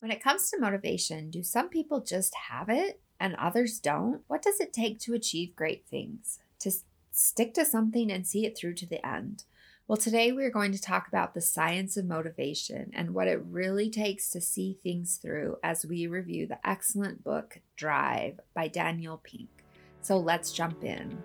When it comes to motivation, do some people just have it and others don't? What does it take to achieve great things? To stick to something and see it through to the end? Well, today we're going to talk about the science of motivation and what it really takes to see things through as we review the excellent book Drive by Daniel Pink. So let's jump in.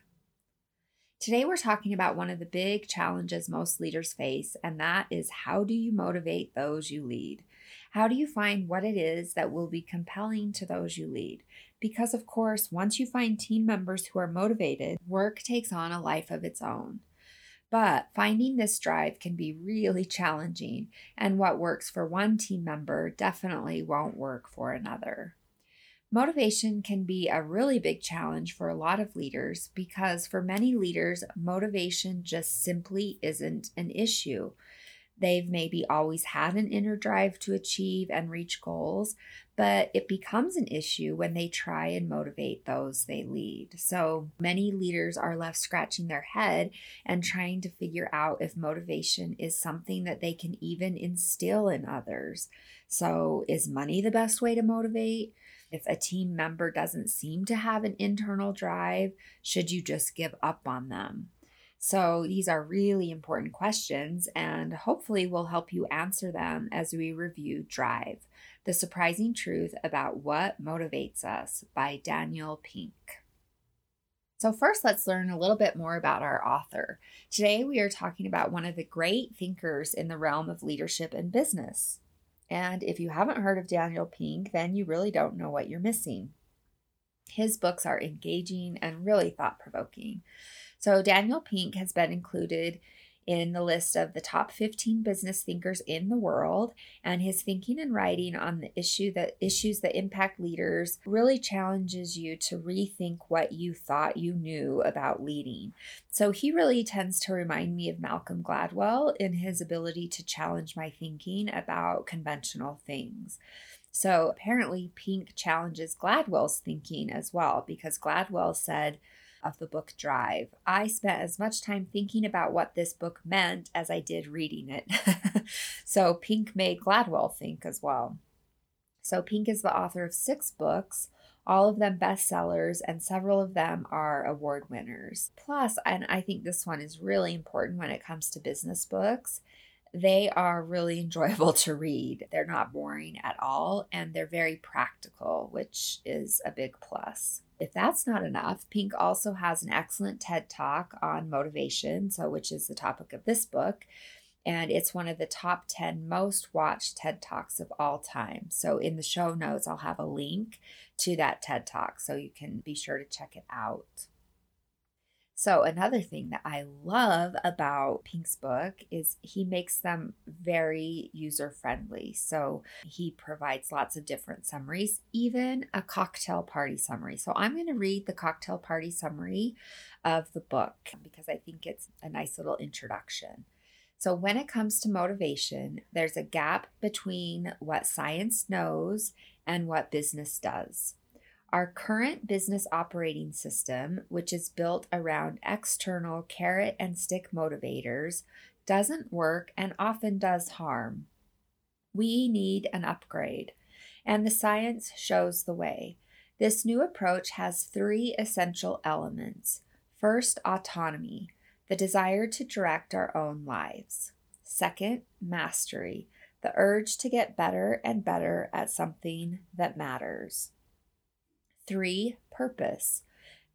Today, we're talking about one of the big challenges most leaders face, and that is how do you motivate those you lead? How do you find what it is that will be compelling to those you lead? Because, of course, once you find team members who are motivated, work takes on a life of its own. But finding this drive can be really challenging, and what works for one team member definitely won't work for another. Motivation can be a really big challenge for a lot of leaders because for many leaders, motivation just simply isn't an issue. They've maybe always had an inner drive to achieve and reach goals, but it becomes an issue when they try and motivate those they lead. So many leaders are left scratching their head and trying to figure out if motivation is something that they can even instill in others. So, is money the best way to motivate? If a team member doesn't seem to have an internal drive, should you just give up on them? So, these are really important questions, and hopefully, will help you answer them as we review Drive The Surprising Truth About What Motivates Us by Daniel Pink. So, first, let's learn a little bit more about our author. Today, we are talking about one of the great thinkers in the realm of leadership and business. And if you haven't heard of Daniel Pink, then you really don't know what you're missing. His books are engaging and really thought provoking. So, Daniel Pink has been included in the list of the top 15 business thinkers in the world and his thinking and writing on the issue that issues that impact leaders really challenges you to rethink what you thought you knew about leading. So he really tends to remind me of Malcolm Gladwell in his ability to challenge my thinking about conventional things. So apparently Pink challenges Gladwell's thinking as well because Gladwell said of the book Drive. I spent as much time thinking about what this book meant as I did reading it. so Pink made Gladwell think as well. So Pink is the author of six books, all of them bestsellers, and several of them are award winners. Plus, and I think this one is really important when it comes to business books, they are really enjoyable to read. They're not boring at all, and they're very practical, which is a big plus. If that's not enough, Pink also has an excellent TED Talk on motivation, so which is the topic of this book, and it's one of the top 10 most watched TED Talks of all time. So in the show notes, I'll have a link to that TED Talk so you can be sure to check it out. So, another thing that I love about Pink's book is he makes them very user friendly. So, he provides lots of different summaries, even a cocktail party summary. So, I'm going to read the cocktail party summary of the book because I think it's a nice little introduction. So, when it comes to motivation, there's a gap between what science knows and what business does. Our current business operating system, which is built around external carrot and stick motivators, doesn't work and often does harm. We need an upgrade, and the science shows the way. This new approach has three essential elements. First, autonomy, the desire to direct our own lives. Second, mastery, the urge to get better and better at something that matters. Three, purpose,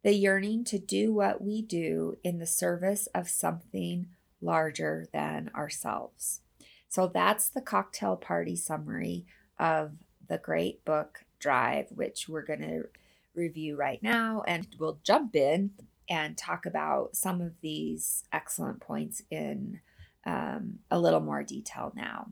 the yearning to do what we do in the service of something larger than ourselves. So that's the cocktail party summary of the great book Drive, which we're going to review right now. And we'll jump in and talk about some of these excellent points in um, a little more detail now.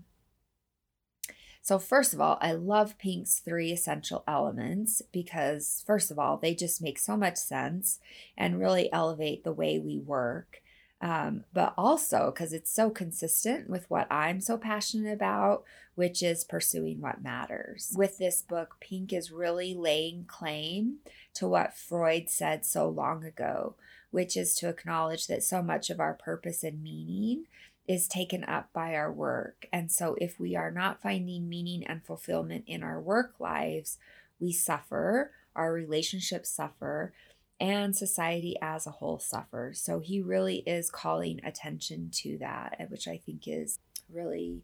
So, first of all, I love Pink's three essential elements because, first of all, they just make so much sense and really elevate the way we work. Um, but also because it's so consistent with what I'm so passionate about, which is pursuing what matters. With this book, Pink is really laying claim to what Freud said so long ago, which is to acknowledge that so much of our purpose and meaning is taken up by our work. And so, if we are not finding meaning and fulfillment in our work lives, we suffer, our relationships suffer, and society as a whole suffers. So, he really is calling attention to that, eh, which I think is really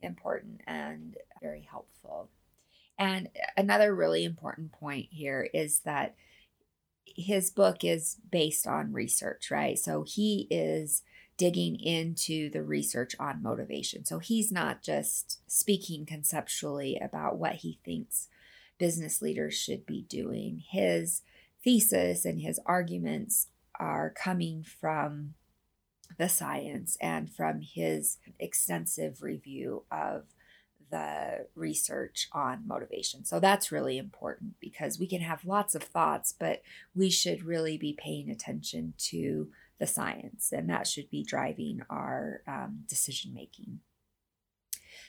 important and very helpful. And eh, another really important point here is that his book is based on research, right? So he is digging into the research on motivation. So he's not just speaking conceptually about what he thinks business leaders should be doing. His thesis and his arguments are coming from the science and from his extensive review of the research on motivation. So that's really important because we can have lots of thoughts, but we should really be paying attention to the science, and that should be driving our um, decision making.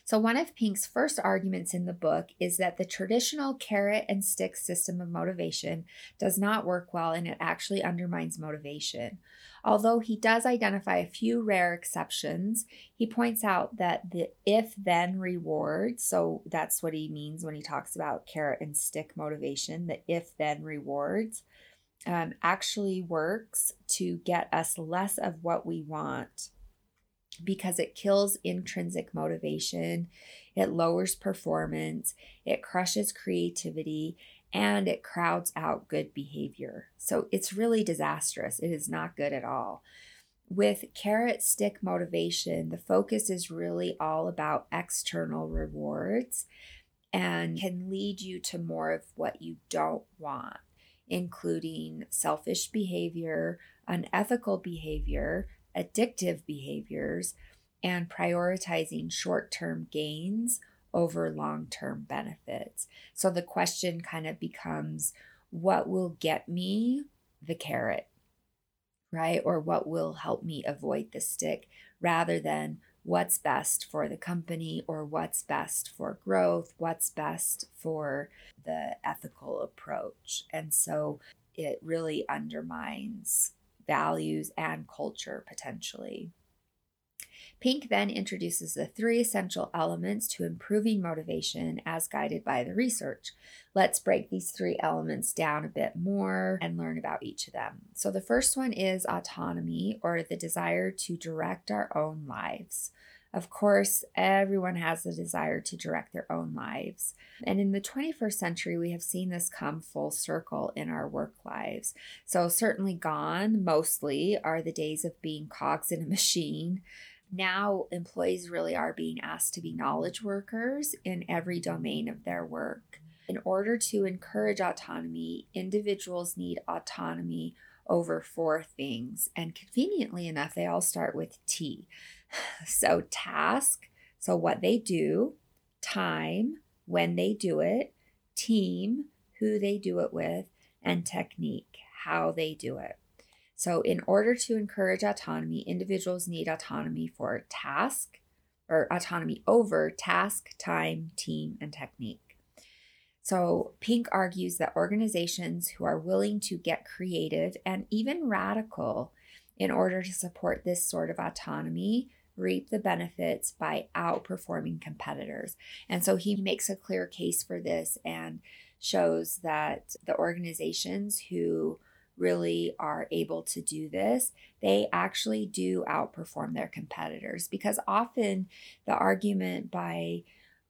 So, one of Pink's first arguments in the book is that the traditional carrot and stick system of motivation does not work well and it actually undermines motivation. Although he does identify a few rare exceptions, he points out that the if then reward, so that's what he means when he talks about carrot and stick motivation, the if then rewards, um, actually works to get us less of what we want because it kills intrinsic motivation, it lowers performance, it crushes creativity, and it crowds out good behavior. So it's really disastrous. It is not good at all. With carrot stick motivation, the focus is really all about external rewards and can lead you to more of what you don't want including selfish behavior, unethical behavior, addictive behaviors, and prioritizing short term gains over long term benefits. So the question kind of becomes what will get me the carrot, right? Or what will help me avoid the stick rather than what's best for the company or what's best for growth, what's best for the ethical approach. And so it really undermines values and culture potentially. Pink then introduces the three essential elements to improving motivation as guided by the research. Let's break these three elements down a bit more and learn about each of them. So, the first one is autonomy or the desire to direct our own lives. Of course, everyone has the desire to direct their own lives. And in the 21st century, we have seen this come full circle in our work lives. So, certainly gone, mostly, are the days of being cogs in a machine. Now, employees really are being asked to be knowledge workers in every domain of their work. In order to encourage autonomy, individuals need autonomy over four things. And conveniently enough, they all start with T. So, task, so what they do, time, when they do it, team, who they do it with, and technique, how they do it. So, in order to encourage autonomy, individuals need autonomy for task or autonomy over task, time, team, and technique. So, Pink argues that organizations who are willing to get creative and even radical in order to support this sort of autonomy reap the benefits by outperforming competitors. And so he makes a clear case for this and shows that the organizations who really are able to do this, they actually do outperform their competitors because often the argument by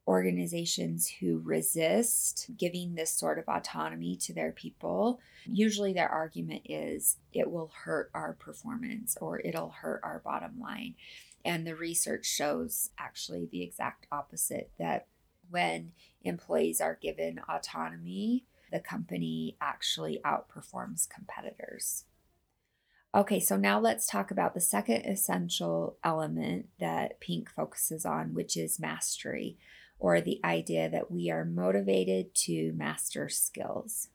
organizations who resist giving this sort of autonomy to their people, usually their argument is it will hurt our performance or it'll hurt our bottom line. And the research shows actually the exact opposite that when employees are given autonomy, the company actually outperforms competitors. Okay, so now let's talk about the second essential element that Pink focuses on, which is mastery or the idea that we are motivated to master skills.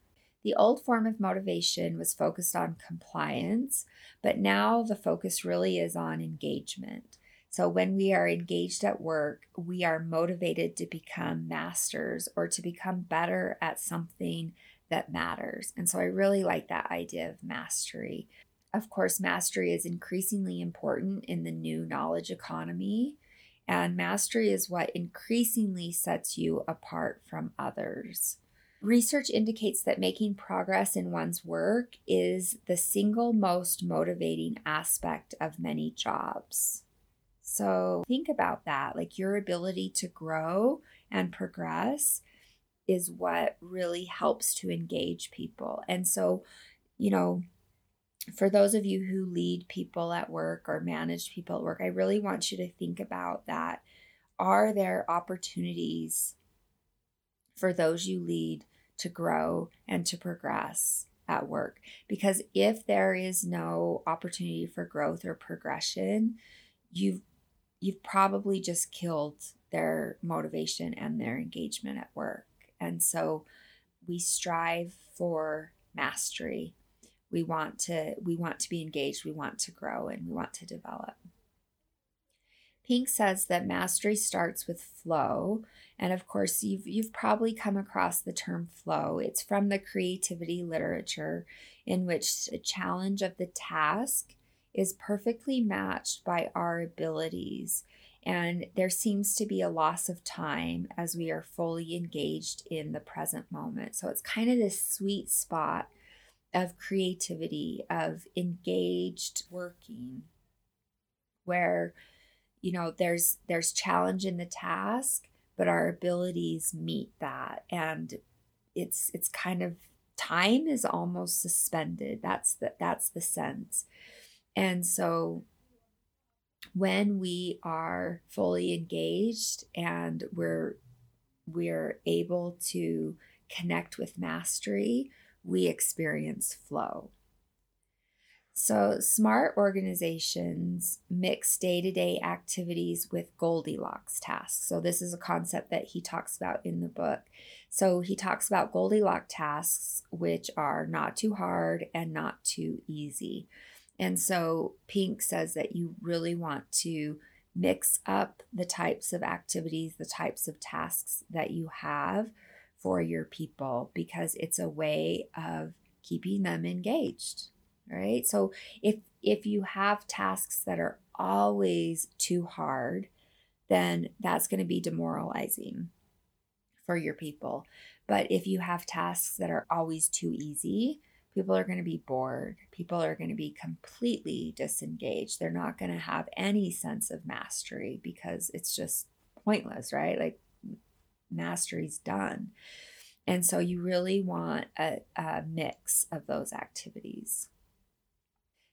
The old form of motivation was focused on compliance, but now the focus really is on engagement. So, when we are engaged at work, we are motivated to become masters or to become better at something that matters. And so, I really like that idea of mastery. Of course, mastery is increasingly important in the new knowledge economy, and mastery is what increasingly sets you apart from others. Research indicates that making progress in one's work is the single most motivating aspect of many jobs. So think about that. Like your ability to grow and progress is what really helps to engage people. And so, you know, for those of you who lead people at work or manage people at work, I really want you to think about that. Are there opportunities for those you lead to grow and to progress at work. Because if there is no opportunity for growth or progression, you've you've probably just killed their motivation and their engagement at work. And so we strive for mastery. We want to we want to be engaged, we want to grow and we want to develop. Pink says that mastery starts with flow. And of course, you've, you've probably come across the term flow. It's from the creativity literature, in which the challenge of the task is perfectly matched by our abilities. And there seems to be a loss of time as we are fully engaged in the present moment. So it's kind of this sweet spot of creativity, of engaged working, where you know there's there's challenge in the task but our abilities meet that and it's it's kind of time is almost suspended that's the that's the sense and so when we are fully engaged and we're we're able to connect with mastery we experience flow so, smart organizations mix day to day activities with Goldilocks tasks. So, this is a concept that he talks about in the book. So, he talks about Goldilocks tasks, which are not too hard and not too easy. And so, Pink says that you really want to mix up the types of activities, the types of tasks that you have for your people because it's a way of keeping them engaged right? So if if you have tasks that are always too hard, then that's going to be demoralizing for your people. But if you have tasks that are always too easy, people are going to be bored. People are going to be completely disengaged. They're not going to have any sense of mastery because it's just pointless, right? Like mastery's done. And so you really want a, a mix of those activities.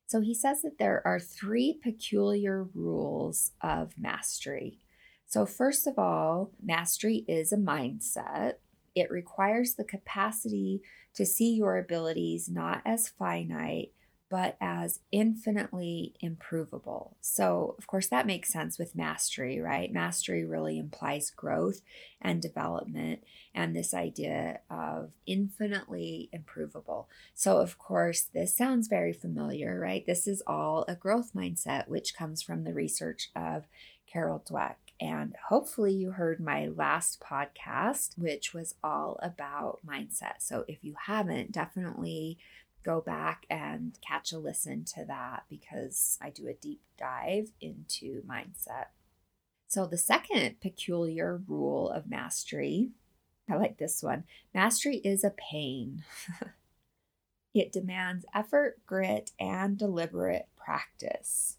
So he says that there are three peculiar rules of mastery. So, first of all, mastery is a mindset. It requires the capacity to see your abilities not as finite, but as infinitely improvable. So, of course, that makes sense with mastery, right? Mastery really implies growth and development and this idea of infinitely improvable. So, of course, this sounds very familiar, right? This is all a growth mindset, which comes from the research of Carol Dweck. And hopefully, you heard my last podcast, which was all about mindset. So, if you haven't, definitely go back and catch a listen to that because I do a deep dive into mindset. So, the second peculiar rule of mastery, I like this one mastery is a pain. it demands effort, grit, and deliberate practice.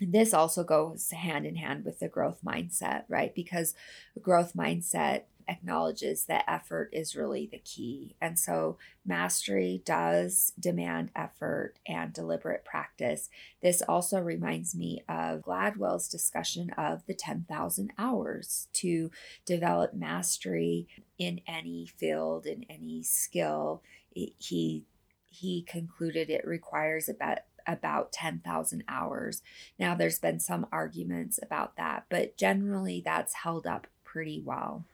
This also goes hand in hand with the growth mindset, right? Because a growth mindset acknowledges that effort is really the key. And so mastery does demand effort and deliberate practice. This also reminds me of Gladwell's discussion of the 10,000 hours to develop mastery in any field, in any skill. He he concluded it requires about about 10,000 hours. Now, there's been some arguments about that, but generally that's held up pretty well.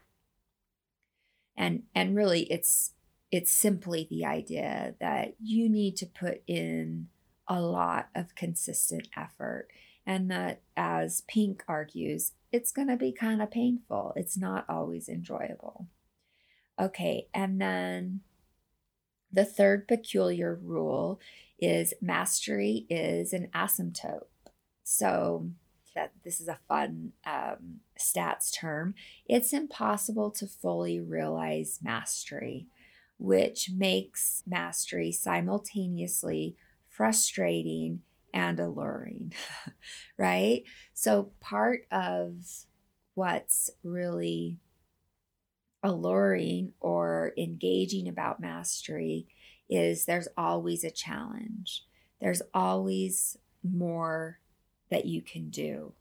And and really it's it's simply the idea that you need to put in a lot of consistent effort and that as Pink argues, it's going to be kind of painful. It's not always enjoyable. Okay, and then the third peculiar rule is mastery is an asymptote. So, that this is a fun um, stats term. It's impossible to fully realize mastery, which makes mastery simultaneously frustrating and alluring, right? So, part of what's really alluring or engaging about mastery is there's always a challenge. There's always more that you can do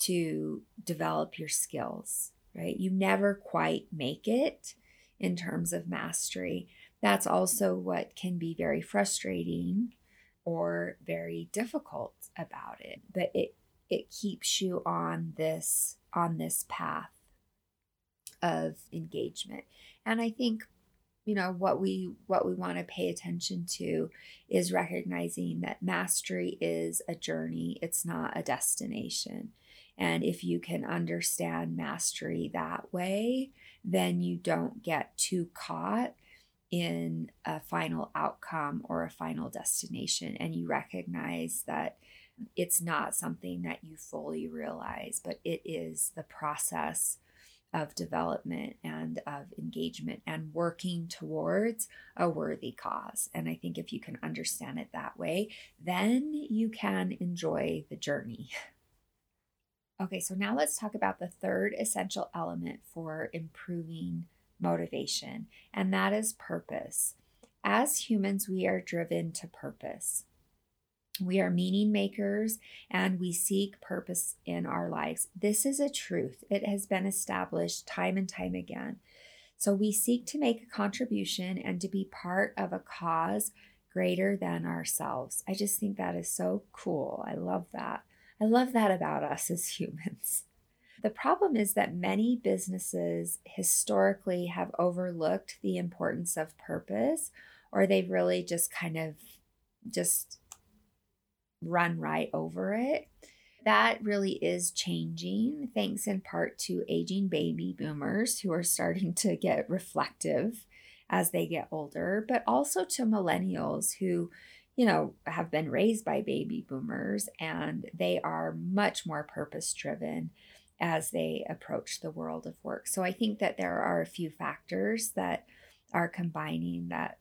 to develop your skills, right? You never quite make it in terms of mastery. That's also what can be very frustrating or very difficult about it but it it keeps you on this on this path of engagement and i think you know what we what we want to pay attention to is recognizing that mastery is a journey it's not a destination. And if you can understand mastery that way then you don't get too caught in a final outcome or a final destination and you recognize that it's not something that you fully realize but it is the process of development and of engagement and working towards a worthy cause. And I think if you can understand it that way, then you can enjoy the journey. Okay, so now let's talk about the third essential element for improving motivation, and that is purpose. As humans, we are driven to purpose. We are meaning makers and we seek purpose in our lives. This is a truth. It has been established time and time again. So we seek to make a contribution and to be part of a cause greater than ourselves. I just think that is so cool. I love that. I love that about us as humans. The problem is that many businesses historically have overlooked the importance of purpose, or they've really just kind of just run right over it. That really is changing, thanks in part to aging baby boomers who are starting to get reflective as they get older, but also to millennials who, you know, have been raised by baby boomers and they are much more purpose driven as they approach the world of work. So I think that there are a few factors that are combining that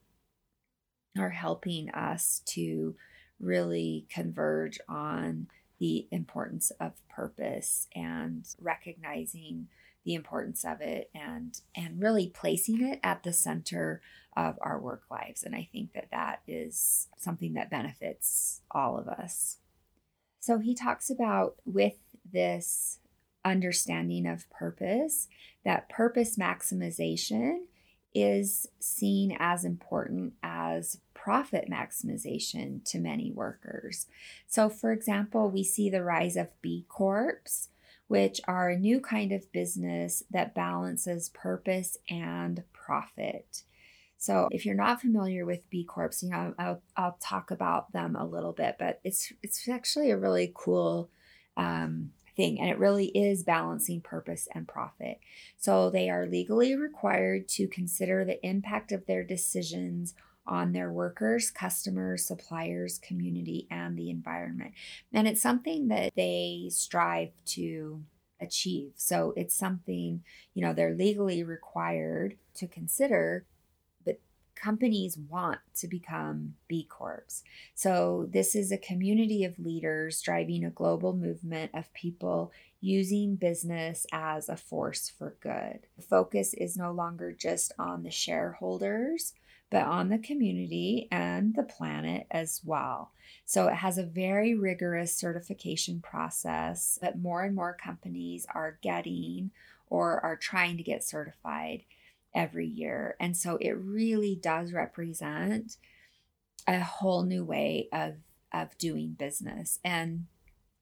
are helping us to really converge on the importance of purpose and recognizing the importance of it and and really placing it at the center of our work lives. And i think that that is something that benefits all of us. So he talks about with this understanding of purpose that purpose maximization is seen as important as profit maximization to many workers. So, for example, we see the rise of B Corps, which are a new kind of business that balances purpose and profit. So, if you're not familiar with B Corps, you know, I'll, I'll talk about them a little bit, but it's it's actually a really cool um, thing and it really is balancing purpose and profit. So they are legally required to consider the impact of their decisions on their workers, customers, suppliers, community, and the environment. And it's something that they strive to achieve. So it's something, you know, they're legally required to consider but companies want to become B Corps. So, this is a community of leaders driving a global movement of people using business as a force for good. The focus is no longer just on the shareholders, but on the community and the planet as well. So, it has a very rigorous certification process that more and more companies are getting or are trying to get certified every year. And so it really does represent a whole new way of of doing business. And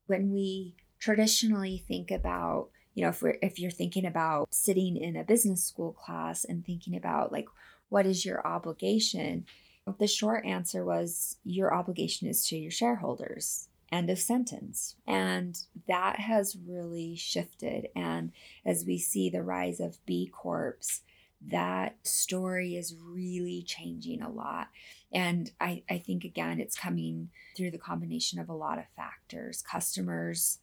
when we traditionally think about you know, if we're if you're thinking about sitting in a business school class and thinking about like what is your obligation, the short answer was your obligation is to your shareholders. End of sentence. And that has really shifted. And as we see the rise of B Corps, that story is really changing a lot. And I, I think, again, it's coming through the combination of a lot of factors. Customers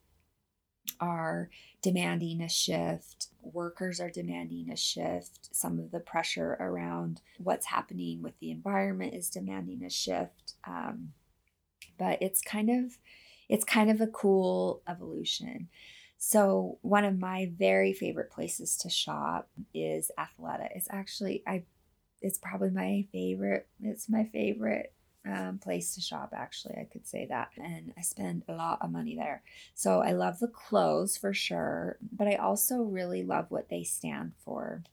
are demanding a shift, workers are demanding a shift, some of the pressure around what's happening with the environment is demanding a shift. Um, but it's kind of it's kind of a cool evolution. So one of my very favorite places to shop is Athleta. It's actually I it's probably my favorite. It's my favorite um, place to shop, actually. I could say that. And I spend a lot of money there. So I love the clothes for sure, but I also really love what they stand for.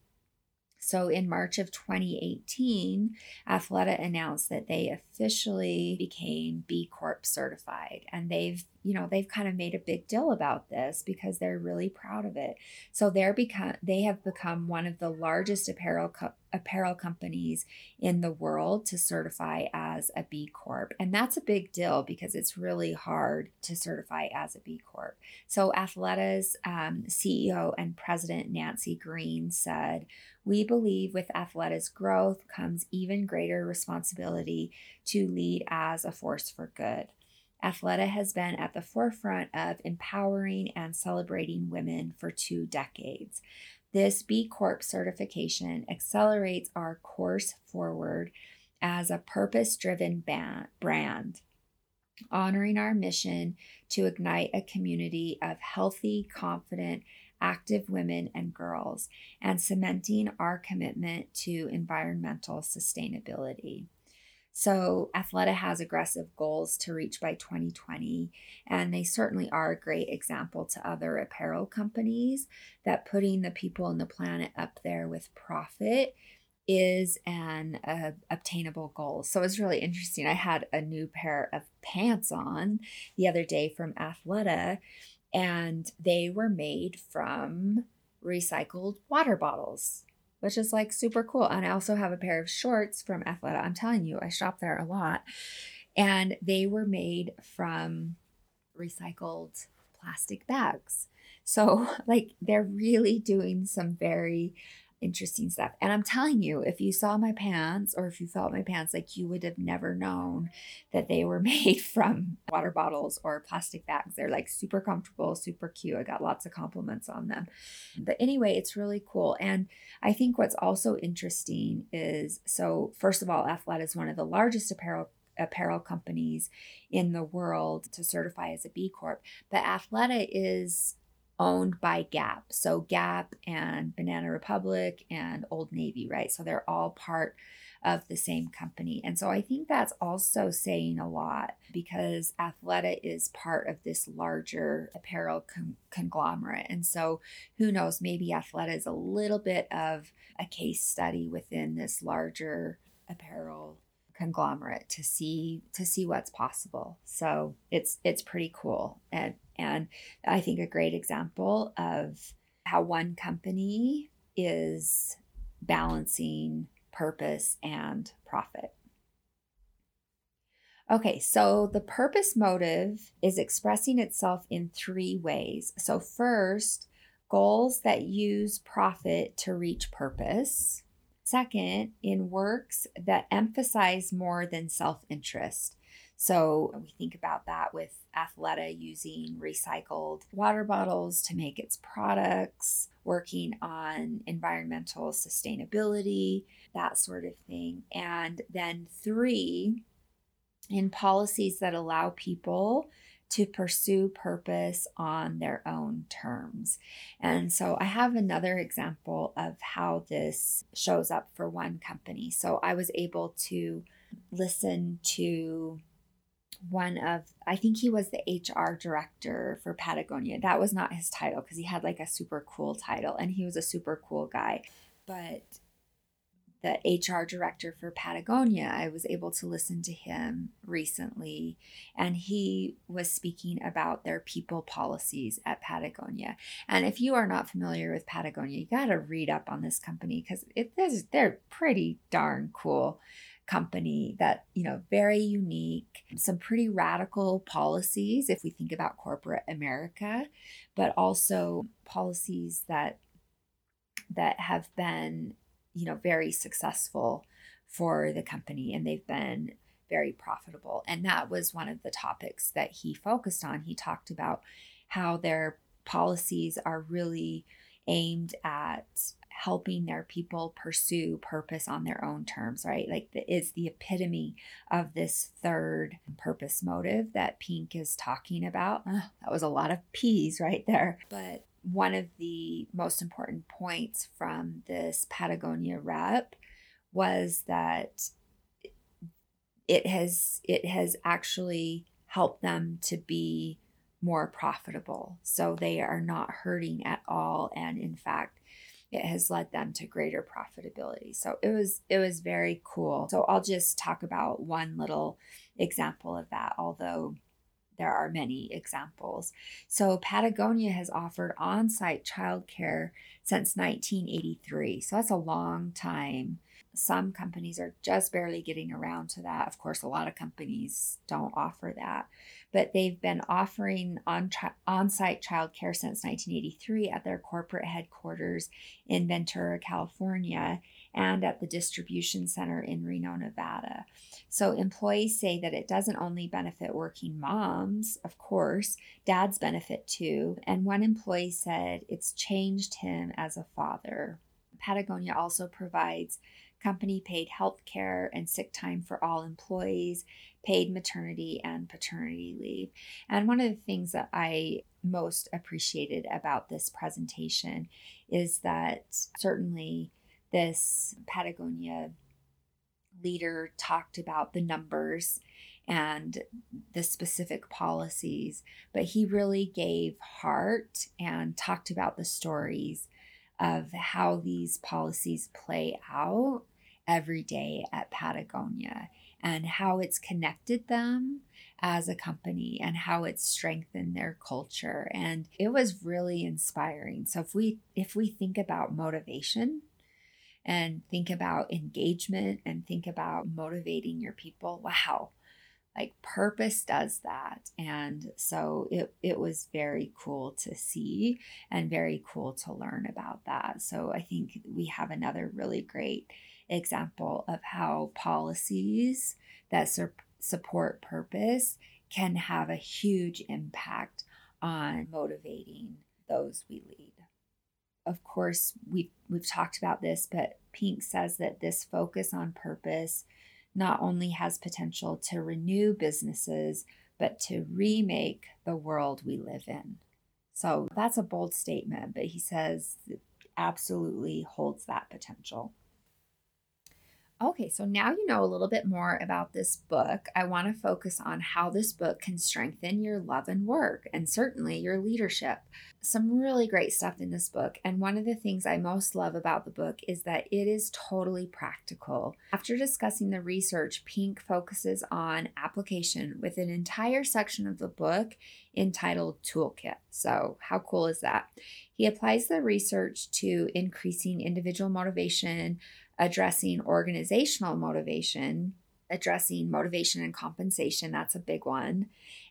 So in March of 2018, Athleta announced that they officially became B Corp certified and they've, you know, they've kind of made a big deal about this because they're really proud of it. So they're become they have become one of the largest apparel co- apparel companies in the world to certify as a B Corp. And that's a big deal because it's really hard to certify as a B Corp. So Athleta's um, CEO and president Nancy Green said, we believe with Athleta's growth comes even greater responsibility to lead as a force for good. Athleta has been at the forefront of empowering and celebrating women for two decades. This B Corp certification accelerates our course forward as a purpose driven brand, honoring our mission to ignite a community of healthy, confident, active women and girls, and cementing our commitment to environmental sustainability. So, Athleta has aggressive goals to reach by 2020, and they certainly are a great example to other apparel companies that putting the people and the planet up there with profit is an uh, obtainable goal. So it's really interesting. I had a new pair of pants on the other day from Athleta, and they were made from recycled water bottles, which is like super cool. And I also have a pair of shorts from Athleta. I'm telling you, I shop there a lot. And they were made from recycled plastic bags. So, like, they're really doing some very interesting stuff. And I'm telling you, if you saw my pants or if you felt my pants, like you would have never known that they were made from water bottles or plastic bags. They're like super comfortable, super cute. I got lots of compliments on them. But anyway, it's really cool. And I think what's also interesting is so, first of all, Athleta is one of the largest apparel apparel companies in the world to certify as a B Corp. But Athleta is owned by Gap. So Gap and Banana Republic and Old Navy, right? So they're all part of the same company. And so I think that's also saying a lot because Athleta is part of this larger apparel con- conglomerate. And so who knows, maybe Athleta is a little bit of a case study within this larger apparel conglomerate to see to see what's possible. So it's it's pretty cool. And and I think a great example of how one company is balancing purpose and profit. Okay, so the purpose motive is expressing itself in three ways. So, first, goals that use profit to reach purpose. Second, in works that emphasize more than self interest. So we think about that with Athleta using recycled water bottles to make its products, working on environmental sustainability, that sort of thing. And then three, in policies that allow people to pursue purpose on their own terms. And so I have another example of how this shows up for one company. So I was able to listen to one of I think he was the HR director for Patagonia. That was not his title because he had like a super cool title and he was a super cool guy. But the HR director for Patagonia. I was able to listen to him recently, and he was speaking about their people policies at Patagonia. And if you are not familiar with Patagonia, you got to read up on this company because it is they're pretty darn cool company that you know very unique some pretty radical policies if we think about corporate america but also policies that that have been you know, very successful for the company and they've been very profitable. And that was one of the topics that he focused on. He talked about how their policies are really aimed at helping their people pursue purpose on their own terms, right? Like the, is the epitome of this third purpose motive that Pink is talking about. That was a lot of P's right there. But one of the most important points from this Patagonia rep was that it has it has actually helped them to be more profitable. So they are not hurting at all and in fact it has led them to greater profitability. So it was it was very cool. So I'll just talk about one little example of that although there are many examples. So, Patagonia has offered on site childcare since 1983. So, that's a long time. Some companies are just barely getting around to that. Of course, a lot of companies don't offer that, but they've been offering on on-site childcare since 1983 at their corporate headquarters in Ventura, California, and at the distribution center in Reno, Nevada. So employees say that it doesn't only benefit working moms, of course, dads benefit too. And one employee said it's changed him as a father. Patagonia also provides company paid health care and sick time for all employees, paid maternity and paternity leave. And one of the things that I most appreciated about this presentation is that certainly this Patagonia leader talked about the numbers and the specific policies, but he really gave heart and talked about the stories of how these policies play out every day at Patagonia and how it's connected them as a company and how it's strengthened their culture and it was really inspiring so if we if we think about motivation and think about engagement and think about motivating your people. Wow. Like purpose does that. And so it, it was very cool to see and very cool to learn about that. So I think we have another really great example of how policies that su- support purpose can have a huge impact on motivating those we lead of course, we've, we've talked about this, but Pink says that this focus on purpose not only has potential to renew businesses, but to remake the world we live in. So that's a bold statement, but he says absolutely holds that potential. Okay, so now you know a little bit more about this book. I want to focus on how this book can strengthen your love and work and certainly your leadership. Some really great stuff in this book, and one of the things I most love about the book is that it is totally practical. After discussing the research, Pink focuses on application with an entire section of the book entitled Toolkit. So, how cool is that? He applies the research to increasing individual motivation addressing organizational motivation, addressing motivation and compensation. That's a big one.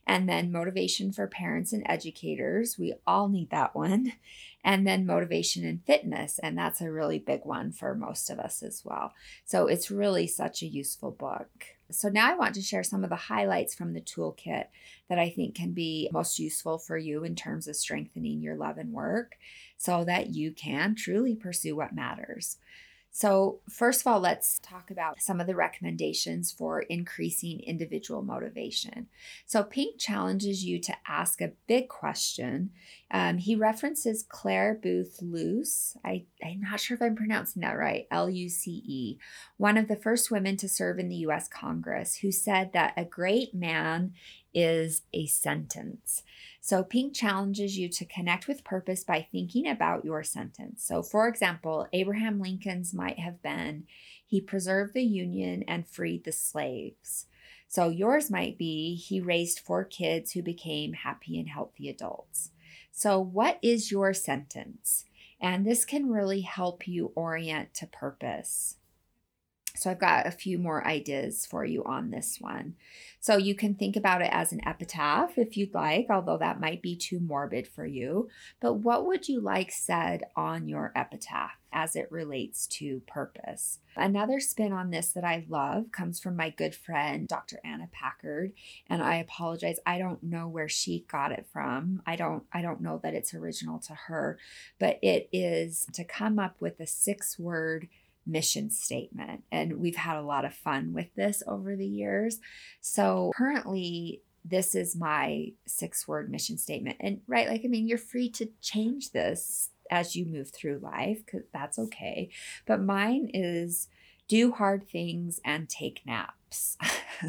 And then motivation for parents and educators. We all need that one. And then motivation and fitness. And that's a really big one for most of us as well. So it's really such a useful book. So now I want to share some of the highlights from the toolkit that I think can be most useful for you in terms of strengthening your love and work so that you can truly pursue what matters. So, first of all, let's talk about some of the recommendations for increasing individual motivation. So, Pink challenges you to ask a big question. Um, he references Clare Boothe Luce. I, I'm not sure if I'm pronouncing that right, L U C E, one of the first women to serve in the US Congress, who said that a great man is a sentence. So, Pink challenges you to connect with purpose by thinking about your sentence. So, for example, Abraham Lincoln's might have been He preserved the Union and freed the slaves. So yours might be He raised four kids who became happy and healthy adults. So, what is your sentence? And this can really help you orient to purpose. So I've got a few more ideas for you on this one. So you can think about it as an epitaph if you'd like, although that might be too morbid for you. But what would you like said on your epitaph as it relates to purpose? Another spin on this that I love comes from my good friend, Dr. Anna Packard, and I apologize. I don't know where she got it from. I don't I don't know that it's original to her, but it is to come up with a six-word mission statement. And we've had a lot of fun with this over the years. So currently, this is my six word mission statement. And right, like, I mean, you're free to change this as you move through life, because that's okay. But mine is do hard things and take naps,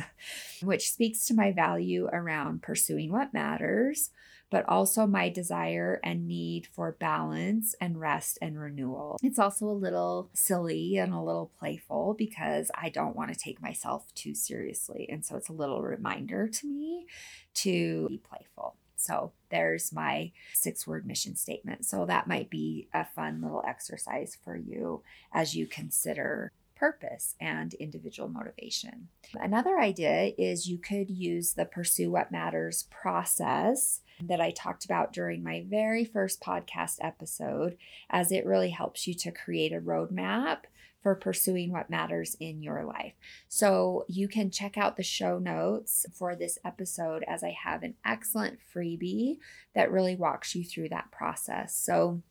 which speaks to my value around pursuing what matters but also my desire and need for balance and rest and renewal. It's also a little silly and a little playful because I don't want to take myself too seriously. And so it's a little reminder to me to be playful. So there's my six word mission statement. So that might be a fun little exercise for you as you consider purpose and individual motivation. Another idea is you could use the Pursue What Matters process that I talked about during my very first podcast episode, as it really helps you to create a roadmap for pursuing what matters in your life. So you can check out the show notes for this episode as I have an excellent freebie that really walks you through that process. So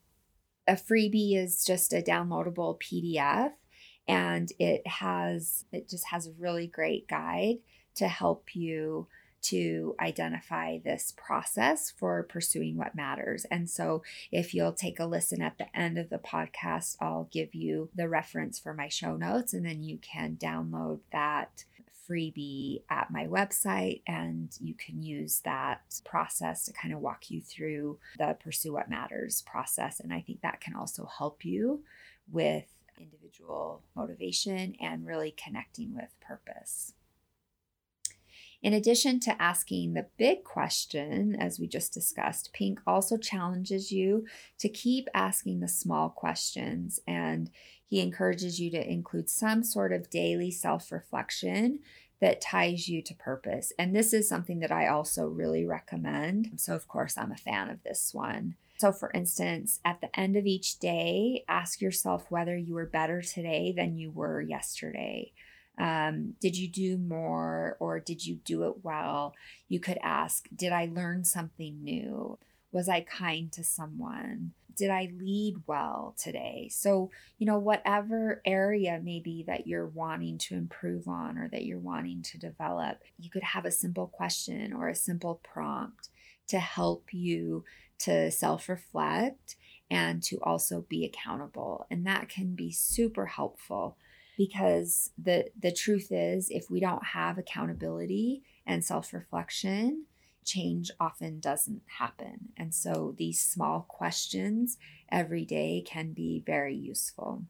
a freebie is just a downloadable PDF and it has it just has a really great guide to help you to identify this process for pursuing what matters. And so, if you'll take a listen at the end of the podcast, I'll give you the reference for my show notes, and then you can download that freebie at my website and you can use that process to kind of walk you through the pursue what matters process and i think that can also help you with individual motivation and really connecting with purpose. In addition to asking the big question, as we just discussed, Pink also challenges you to keep asking the small questions. And he encourages you to include some sort of daily self reflection that ties you to purpose. And this is something that I also really recommend. So, of course, I'm a fan of this one. So, for instance, at the end of each day, ask yourself whether you were better today than you were yesterday. Um, did you do more or did you do it well? You could ask, Did I learn something new? Was I kind to someone? Did I lead well today? So, you know, whatever area maybe that you're wanting to improve on or that you're wanting to develop, you could have a simple question or a simple prompt to help you to self reflect and to also be accountable. And that can be super helpful because the the truth is if we don't have accountability and self-reflection, change often doesn't happen. And so these small questions every day can be very useful.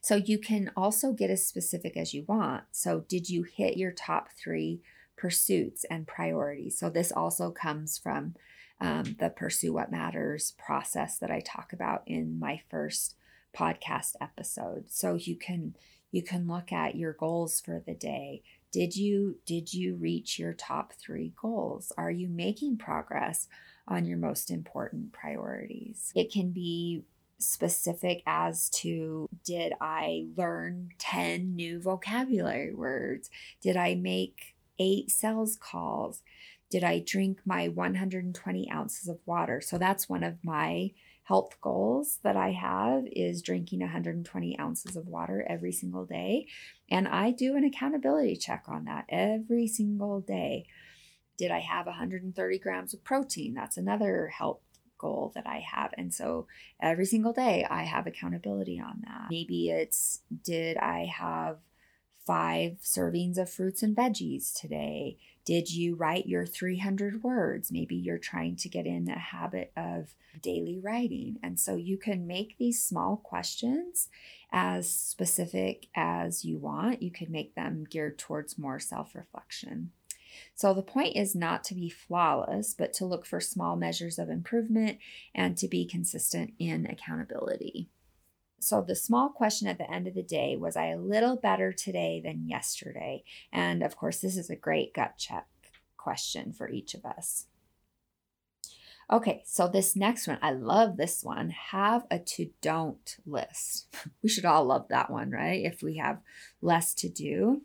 So you can also get as specific as you want. So did you hit your top 3 pursuits and priorities? So this also comes from um, the Pursue What Matters process that I talk about in my first podcast episode. So you can you can look at your goals for the day. Did you did you reach your top 3 goals? Are you making progress on your most important priorities? It can be specific as to did I learn 10 new vocabulary words? Did I make 8 sales calls? Did I drink my 120 ounces of water? So that's one of my health goals that I have is drinking 120 ounces of water every single day. And I do an accountability check on that every single day. Did I have 130 grams of protein? That's another health goal that I have. And so every single day I have accountability on that. Maybe it's did I have five servings of fruits and veggies today? Did you write your 300 words? Maybe you're trying to get in a habit of daily writing. And so you can make these small questions as specific as you want. You could make them geared towards more self reflection. So, the point is not to be flawless, but to look for small measures of improvement and to be consistent in accountability. So, the small question at the end of the day was I a little better today than yesterday? And of course, this is a great gut check question for each of us. Okay, so this next one, I love this one. Have a to don't list. We should all love that one, right? If we have less to do,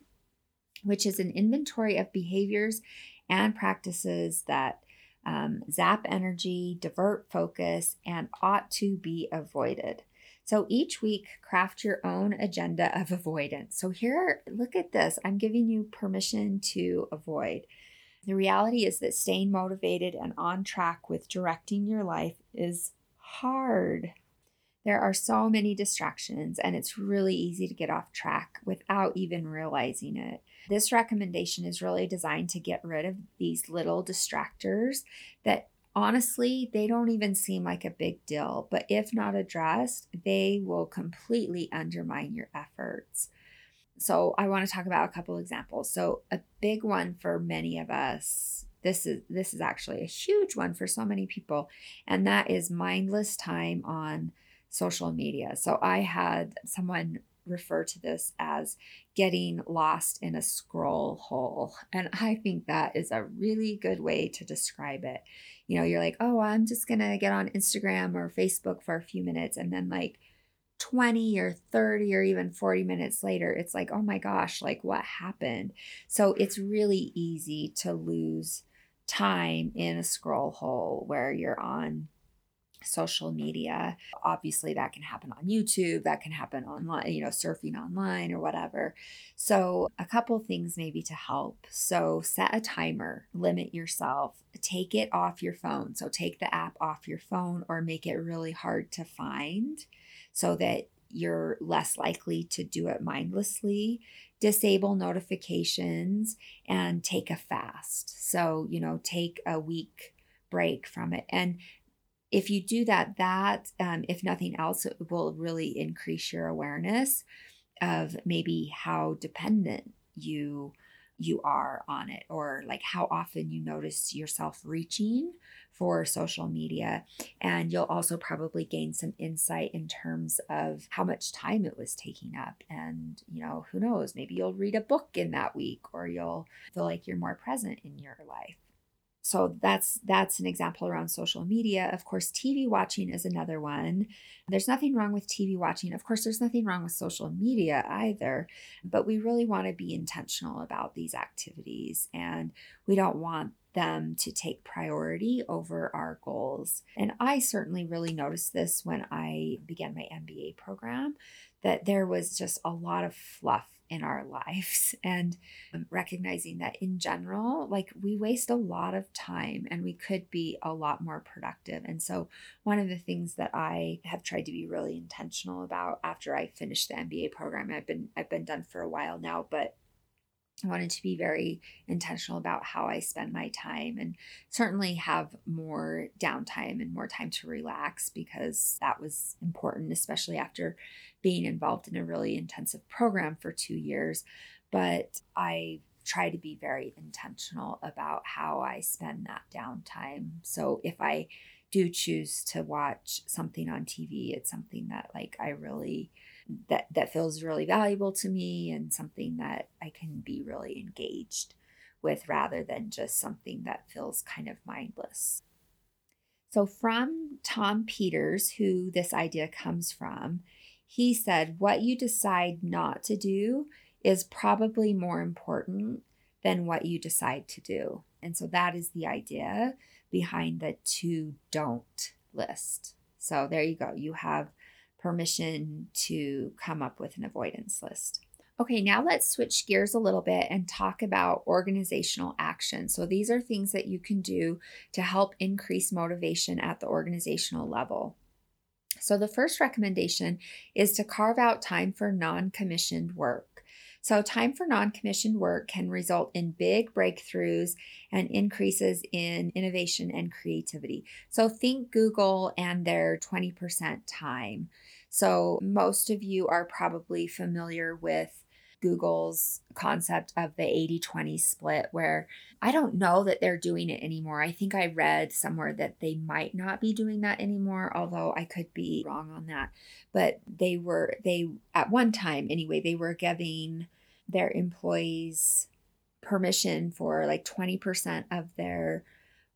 which is an inventory of behaviors and practices that um, zap energy, divert focus, and ought to be avoided. So each week, craft your own agenda of avoidance. So here, look at this. I'm giving you permission to avoid. The reality is that staying motivated and on track with directing your life is hard. There are so many distractions, and it's really easy to get off track without even realizing it. This recommendation is really designed to get rid of these little distractors that honestly, they don't even seem like a big deal, but if not addressed, they will completely undermine your efforts. So I want to talk about a couple examples. So a big one for many of us, this is this is actually a huge one for so many people, and that is mindless time on social media. So I had someone refer to this as getting lost in a scroll hole. And I think that is a really good way to describe it. You know, you're like, oh, I'm just going to get on Instagram or Facebook for a few minutes. And then, like, 20 or 30 or even 40 minutes later, it's like, oh my gosh, like what happened? So it's really easy to lose time in a scroll hole where you're on social media. Obviously, that can happen on YouTube, that can happen online, you know, surfing online or whatever. So, a couple things maybe to help. So, set a timer, limit yourself, take it off your phone. So, take the app off your phone or make it really hard to find so that you're less likely to do it mindlessly. Disable notifications and take a fast. So, you know, take a week break from it. And if you do that, that, um, if nothing else, it will really increase your awareness of maybe how dependent you you are on it or like how often you notice yourself reaching for social media. And you'll also probably gain some insight in terms of how much time it was taking up. And, you know, who knows, maybe you'll read a book in that week or you'll feel like you're more present in your life. So that's that's an example around social media. Of course, TV watching is another one. There's nothing wrong with TV watching. Of course, there's nothing wrong with social media either, but we really want to be intentional about these activities and we don't want them to take priority over our goals. And I certainly really noticed this when I began my MBA program that there was just a lot of fluff in our lives and recognizing that in general like we waste a lot of time and we could be a lot more productive. And so one of the things that i have tried to be really intentional about after i finished the mba program i've been i've been done for a while now but I wanted to be very intentional about how I spend my time and certainly have more downtime and more time to relax because that was important, especially after being involved in a really intensive program for two years. But I try to be very intentional about how I spend that downtime. So if I do choose to watch something on TV, it's something that like I really that that feels really valuable to me and something that I can be really engaged with rather than just something that feels kind of mindless. So from Tom Peters, who this idea comes from, he said what you decide not to do is probably more important than what you decide to do. And so that is the idea behind the to don't list. So there you go. You have permission to come up with an avoidance list. Okay, now let's switch gears a little bit and talk about organizational action. So, these are things that you can do to help increase motivation at the organizational level. So, the first recommendation is to carve out time for non commissioned work. So, time for non commissioned work can result in big breakthroughs and increases in innovation and creativity. So, think Google and their 20% time. So, most of you are probably familiar with Google's concept of the 80 20 split, where I don't know that they're doing it anymore. I think I read somewhere that they might not be doing that anymore, although I could be wrong on that. But they were, they, at one time anyway, they were giving their employees permission for like 20% of their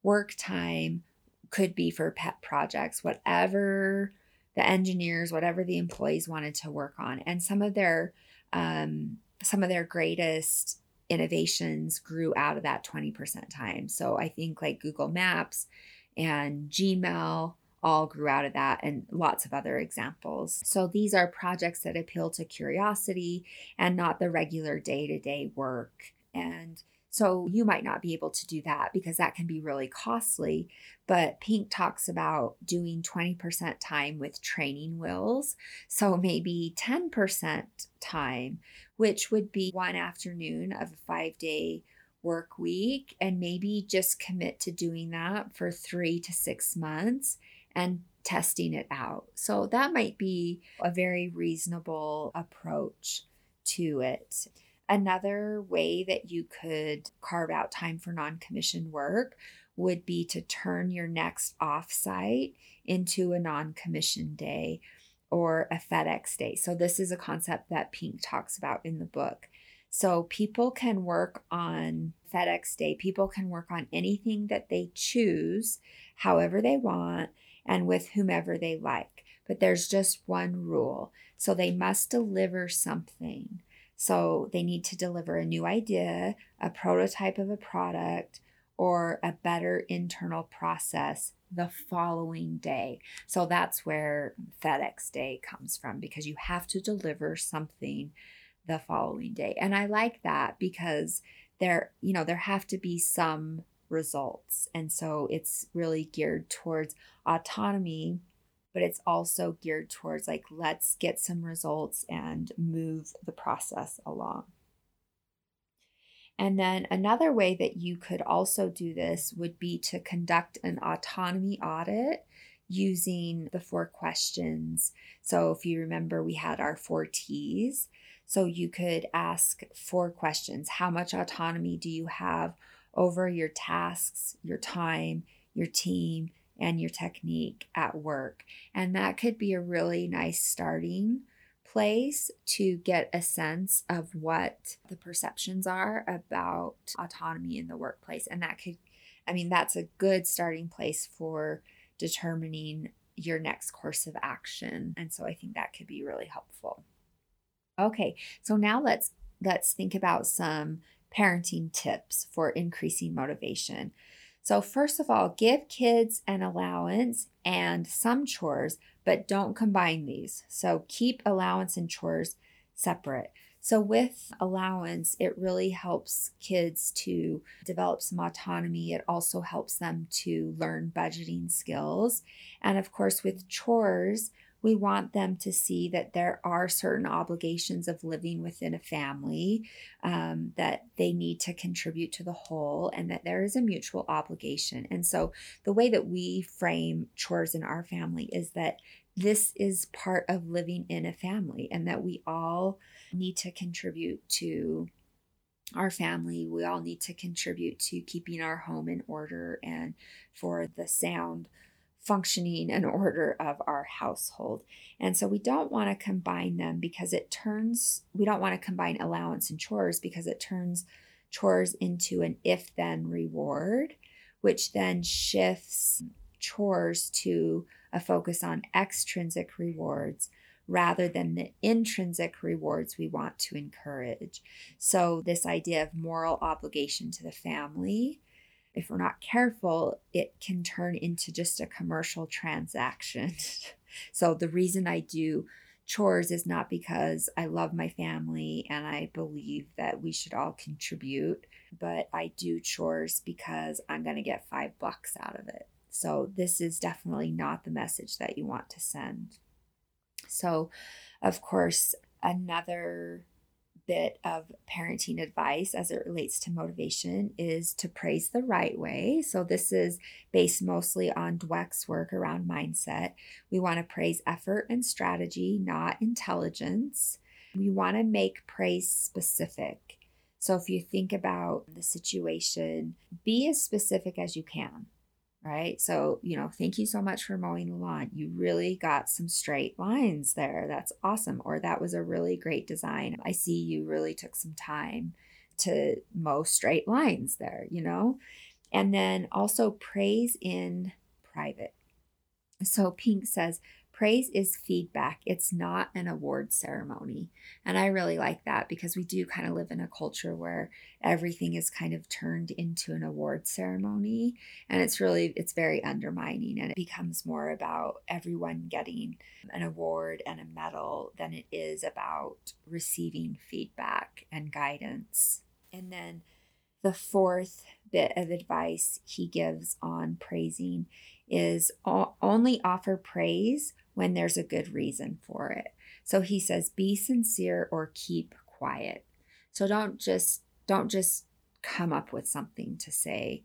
work time could be for pet projects, whatever the engineers, whatever the employees wanted to work on. And some of their um, some of their greatest innovations grew out of that 20% time. So I think like Google Maps and Gmail all grew out of that and lots of other examples. So these are projects that appeal to curiosity and not the regular day to day work. And so you might not be able to do that because that can be really costly. But Pink talks about doing 20% time with training wheels. So maybe 10% time, which would be one afternoon of a five day work week. And maybe just commit to doing that for three to six months and testing it out. So that might be a very reasonable approach to it. Another way that you could carve out time for non commissioned work would be to turn your next offsite into a non commissioned day or a FedEx day. So, this is a concept that Pink talks about in the book. So, people can work on FedEx day, people can work on anything that they choose, however they want, and with whomever they like. But there's just one rule. So, they must deliver something. So they need to deliver a new idea, a prototype of a product, or a better internal process the following day. So that's where FedEx Day comes from because you have to deliver something the following day. And I like that because there, you know, there have to be some results. And so it's really geared towards autonomy but it's also geared towards like, let's get some results and move the process along. And then another way that you could also do this would be to conduct an autonomy audit using the four questions. So if you remember, we had our four T's. So you could ask four questions How much autonomy do you have over your tasks, your time, your team, and your technique at work. And that could be a really nice starting place to get a sense of what the perceptions are about autonomy in the workplace. And that could, I mean, that's a good starting place for determining your next course of action. And so I think that could be really helpful. Okay, so now let's let's think about some parenting tips for increasing motivation. So, first of all, give kids an allowance and some chores, but don't combine these. So, keep allowance and chores separate. So, with allowance, it really helps kids to develop some autonomy. It also helps them to learn budgeting skills. And of course, with chores, we want them to see that there are certain obligations of living within a family, um, that they need to contribute to the whole, and that there is a mutual obligation. And so, the way that we frame chores in our family is that this is part of living in a family, and that we all need to contribute to our family. We all need to contribute to keeping our home in order and for the sound functioning and order of our household. And so we don't want to combine them because it turns, we don't want to combine allowance and chores because it turns chores into an if then reward, which then shifts chores to a focus on extrinsic rewards rather than the intrinsic rewards we want to encourage. So, this idea of moral obligation to the family if we're not careful, it can turn into just a commercial transaction. so the reason I do chores is not because I love my family and I believe that we should all contribute, but I do chores because I'm going to get five bucks out of it. So this is definitely not the message that you want to send. So, of course, another bit of parenting advice as it relates to motivation is to praise the right way. So, this is based mostly on Dweck's work around mindset. We want to praise effort and strategy, not intelligence. We want to make praise specific. So, if you think about the situation, be as specific as you can right? So, you know, thank you so much for mowing the lawn. You really got some straight lines there. That's awesome. Or that was a really great design. I see you really took some time to mow straight lines there, you know? And then also praise in private. So Pink says, praise is feedback. It's not an award ceremony. And I really like that because we do kind of live in a culture where everything is kind of turned into an award ceremony and it's really it's very undermining and it becomes more about everyone getting an award and a medal than it is about receiving feedback and guidance. And then the fourth bit of advice he gives on praising is only offer praise when there's a good reason for it. So he says be sincere or keep quiet. So don't just don't just come up with something to say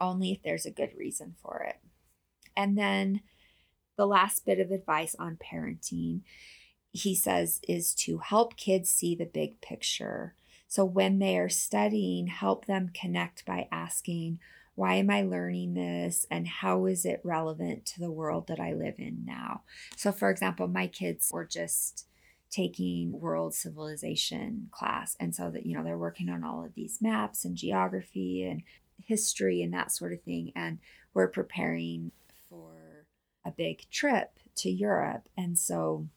only if there's a good reason for it. And then the last bit of advice on parenting he says is to help kids see the big picture. So when they are studying, help them connect by asking, why am I learning this? And how is it relevant to the world that I live in now? So, for example, my kids were just taking world civilization class. And so that, you know, they're working on all of these maps and geography and history and that sort of thing. And we're preparing for a big trip to Europe. And so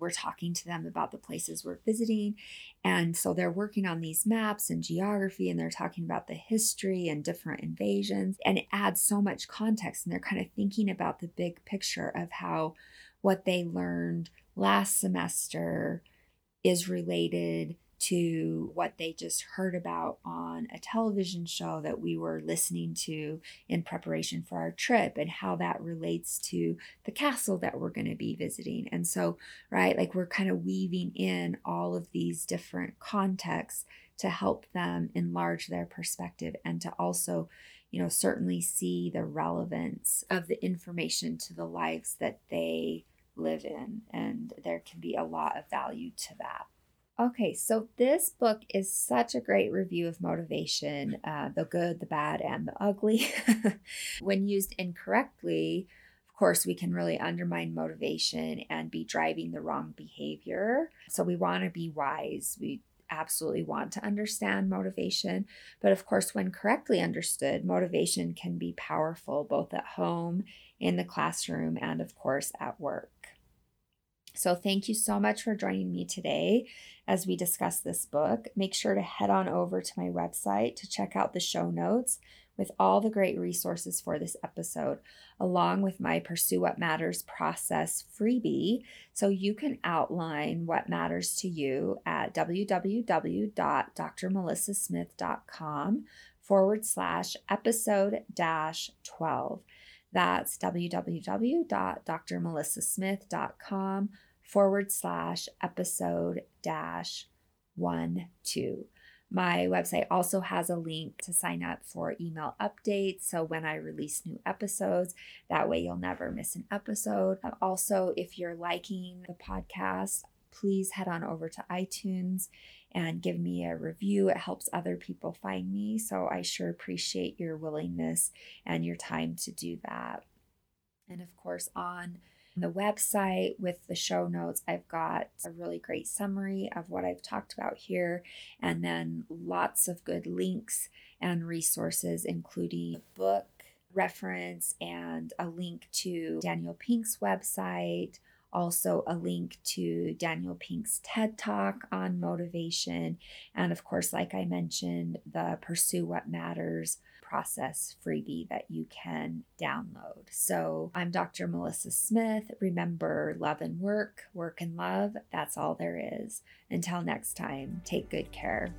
we're talking to them about the places we're visiting. And so they're working on these maps and geography and they're talking about the history and different invasions. And it adds so much context. And they're kind of thinking about the big picture of how what they learned last semester is related to what they just heard about on a television show that we were listening to in preparation for our trip and how that relates to the castle that we're going to be visiting. And so, right, like we're kind of weaving in all of these different contexts to help them enlarge their perspective and to also you know certainly see the relevance of the information to the lives that they live in and there can be a lot of value to that Okay, so this book is such a great review of motivation uh, the good, the bad, and the ugly. when used incorrectly, of course, we can really undermine motivation and be driving the wrong behavior. So we want to be wise. We absolutely want to understand motivation. But of course, when correctly understood, motivation can be powerful both at home, in the classroom, and of course at work. So, thank you so much for joining me today as we discuss this book. Make sure to head on over to my website to check out the show notes with all the great resources for this episode, along with my Pursue What Matters process freebie. So you can outline what matters to you at www.drmelissasmith.com forward slash episode dash 12. That's www.drmelissasmith.com forward slash episode dash one two. My website also has a link to sign up for email updates. So when I release new episodes, that way you'll never miss an episode. Um, also, if you're liking the podcast, please head on over to iTunes and give me a review. It helps other people find me. So I sure appreciate your willingness and your time to do that. And of course, on the website with the show notes, I've got a really great summary of what I've talked about here, and then lots of good links and resources, including a book reference and a link to Daniel Pink's website, also a link to Daniel Pink's TED Talk on motivation, and of course, like I mentioned, the Pursue What Matters process freebie that you can download. So I'm Dr. Melissa Smith. Remember, love and work, work and love, that's all there is. Until next time, take good care.